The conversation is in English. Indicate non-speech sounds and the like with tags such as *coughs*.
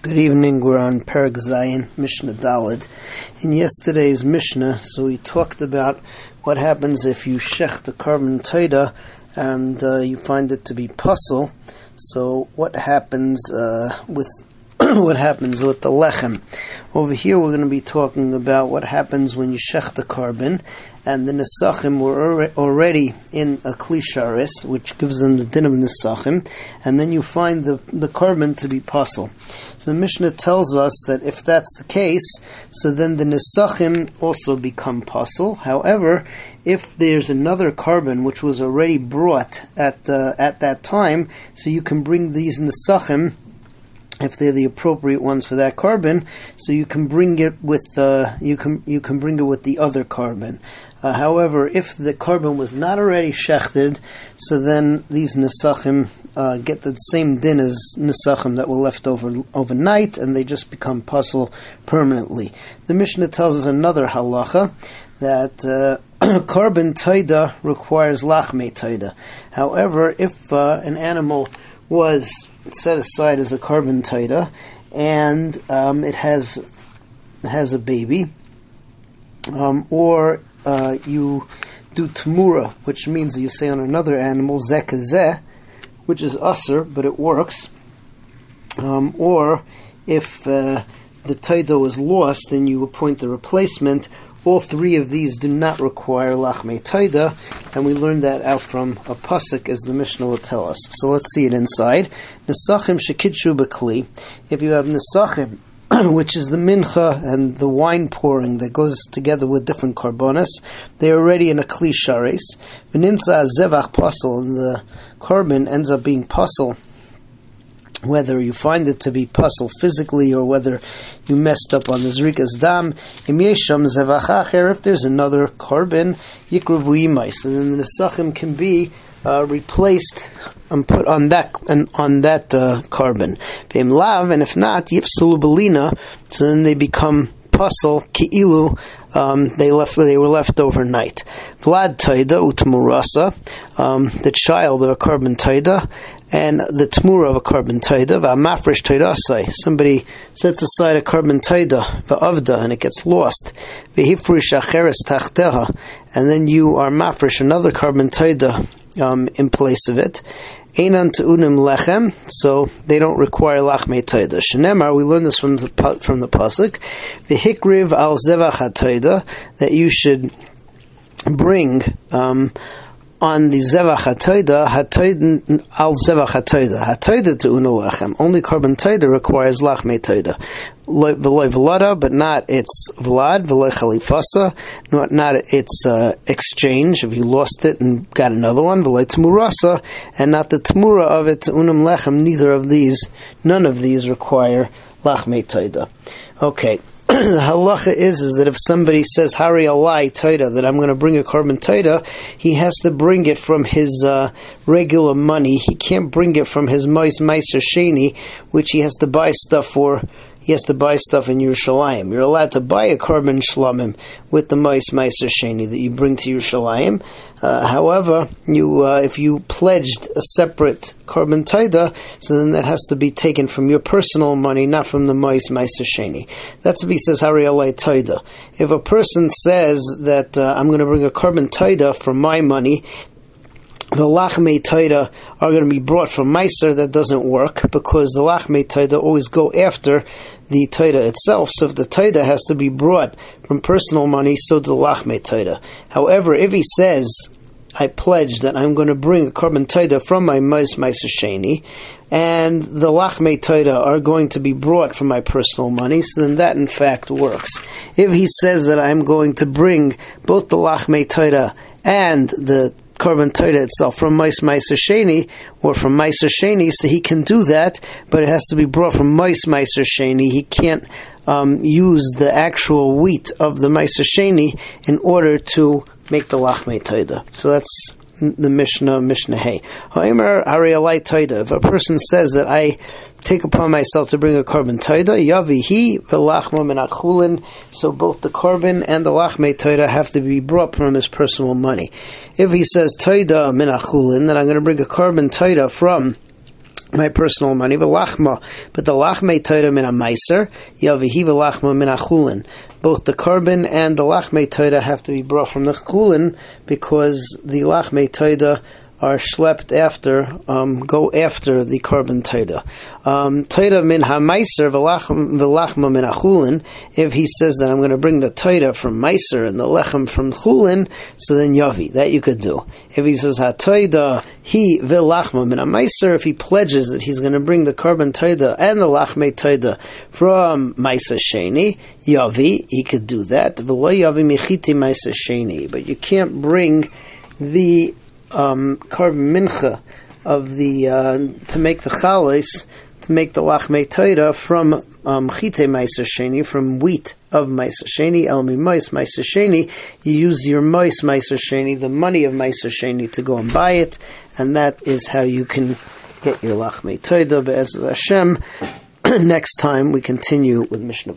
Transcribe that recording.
Good evening. We're on Perek Zayin, Mishnah Daled. In yesterday's Mishnah, so we talked about what happens if you shech the korban taida and uh, you find it to be pasul. So what happens uh, with *coughs* what happens with the lechem? Over here, we're going to be talking about what happens when you shech the korban and the Nesachim were already in a kli sharis, which gives them the din of Nesachim, and then you find the, the korban to be pasul. So the Mishnah tells us that if that's the case, so then the Nesachim also become pasul. However, if there's another korban which was already brought at, uh, at that time, so you can bring these Nesachim if they're the appropriate ones for that korban. so you can bring it with uh, you can you can bring it with the other korban. Uh, however, if the korban was not already shechted, so then these nesachim uh, get the same din as nesachim that were left over overnight, and they just become pasul permanently. The Mishnah tells us another halacha that. Uh, *coughs* korban taida requires lachme taida. However, if uh, an animal was set aside as a korban taida and um, it has has a baby, um, or uh, you do tamura, which means you say on another animal zekazeh, which is usr, but it works. Um, or if uh, the taida is lost, then you appoint the replacement. All three of these do not require lachme taida, and we learned that out from a pasuk, as the Mishnah will tell us. So let's see it inside. Nesachim shekitshu. If you have nesachim *clears throat* which is the mincha and the wine pouring that goes together with different korbanos. They're already in a kli sharis. V'nimtza zevach pasul, and the korban ends up being pasul. Whether you find it to be pasul physically or whether you messed up on the zrikas dam, if there's another korban, yikruvu imais, and then the nesachim can be uh, replaced and put on that and on that uh, korban. Vim and if not, yifsulu belina, so then they become pasul ki'ilu. Um, they left they were left overnight. Vlad taida utmurasa, um, the child of a korban taida, and the tmura of a korban taida. V'amafresh taidasai. Somebody sets aside a korban taida v'avda, and it gets lost. V'hifrish acheres tachteha, and then you are mafresh another korban taida um, in place of it. Einan unim lechem, so they don't require lachme toida. Shenemar, we learn this from the from the pasuk, v'hikriv al zevach that you should bring um, on the zevach hatoida, hatoida al zevach hatoida, hatoida to unalechem. Only korban toida requires lachme toida. V'loy v'lada, but not its vlad, v'loy chalifasa, not, not its uh, exchange, if you lost it and got another one, v'loy tmurasa, and not the tmura of it to unam lechem, neither of these, none of these require lachme toida. Okay, the *clears throat* halacha is is that if somebody says Hari Alai that I'm going to bring a korban Taida, he has to bring it from his uh, regular money. He can't bring it from his Mois Meiser Sheni, which he has to buy stuff for he has to buy stuff in Yerushalayim. You're allowed to buy a korban shlamim with the mois meiser sheni that you bring to Yerushalayim. Uh, however, you uh, if you pledged a separate korban taida, so then that has to be taken from your personal money, not from the mois meiser sheni. That's what he says hari taida. If a person says that uh, I'm going to bring a korban taida from my money, the lachme taida are going to be brought from Meiser, that doesn't work because the lachme taida always go after the taida itself. So if the taida has to be brought from personal money, so do the lachme taida. However, if he says, I pledge that I'm going to bring a korban taida from my Meiser Sheni, and the lachme taida are going to be brought from my personal money, so then that in fact works. If he says that I'm going to bring both the lachme taida and the korban Toida itself from Mais Meiser Sheni or from Meiser Sheni, so he can do that, but it has to be brought from Mais Meiser Sheni. He can't um, use the actual wheat of the Meiser Sheni in order to make the Lachme Toida. So that's the Mishnah, Mishnah Hey. If a person says that I take upon myself to bring a korban taida, yavi he v'lachma min So both the korban and the lachme taida have to be brought from his personal money. If he says taida min then I'm going to bring a korban taida from my personal money, lachma, but the lachme toida min a meiser, yavihi lachma min a chulin. Both the korban and the lachme toida have to be brought from the chulin because the lachme toida are schlepped after, um, go after the korban taida. Um, taida min ha-meiser v'lachma min achulin, if he says that I'm going to bring the taida from meiser and the lechem from chulin, so then yavi, that you could do. If he says ha-taida, he v'lachma min ha-meiser, if he pledges that he's going to bring the korban taida and the lachme taida from meiser sheni, yavi, he could do that. V'lo yavi michiti meiser sheni, but you can't bring the um, mincha of the uh, to make the chalis to make the lachmei toida from um, chite sheni from wheat of sheni el mois meiser sheni. You use your meiser sheni, the money of sheni, to go and buy it, and that is how you can get your lachmei toida. As Hashem, *clears throat* next time we continue with Mishnah.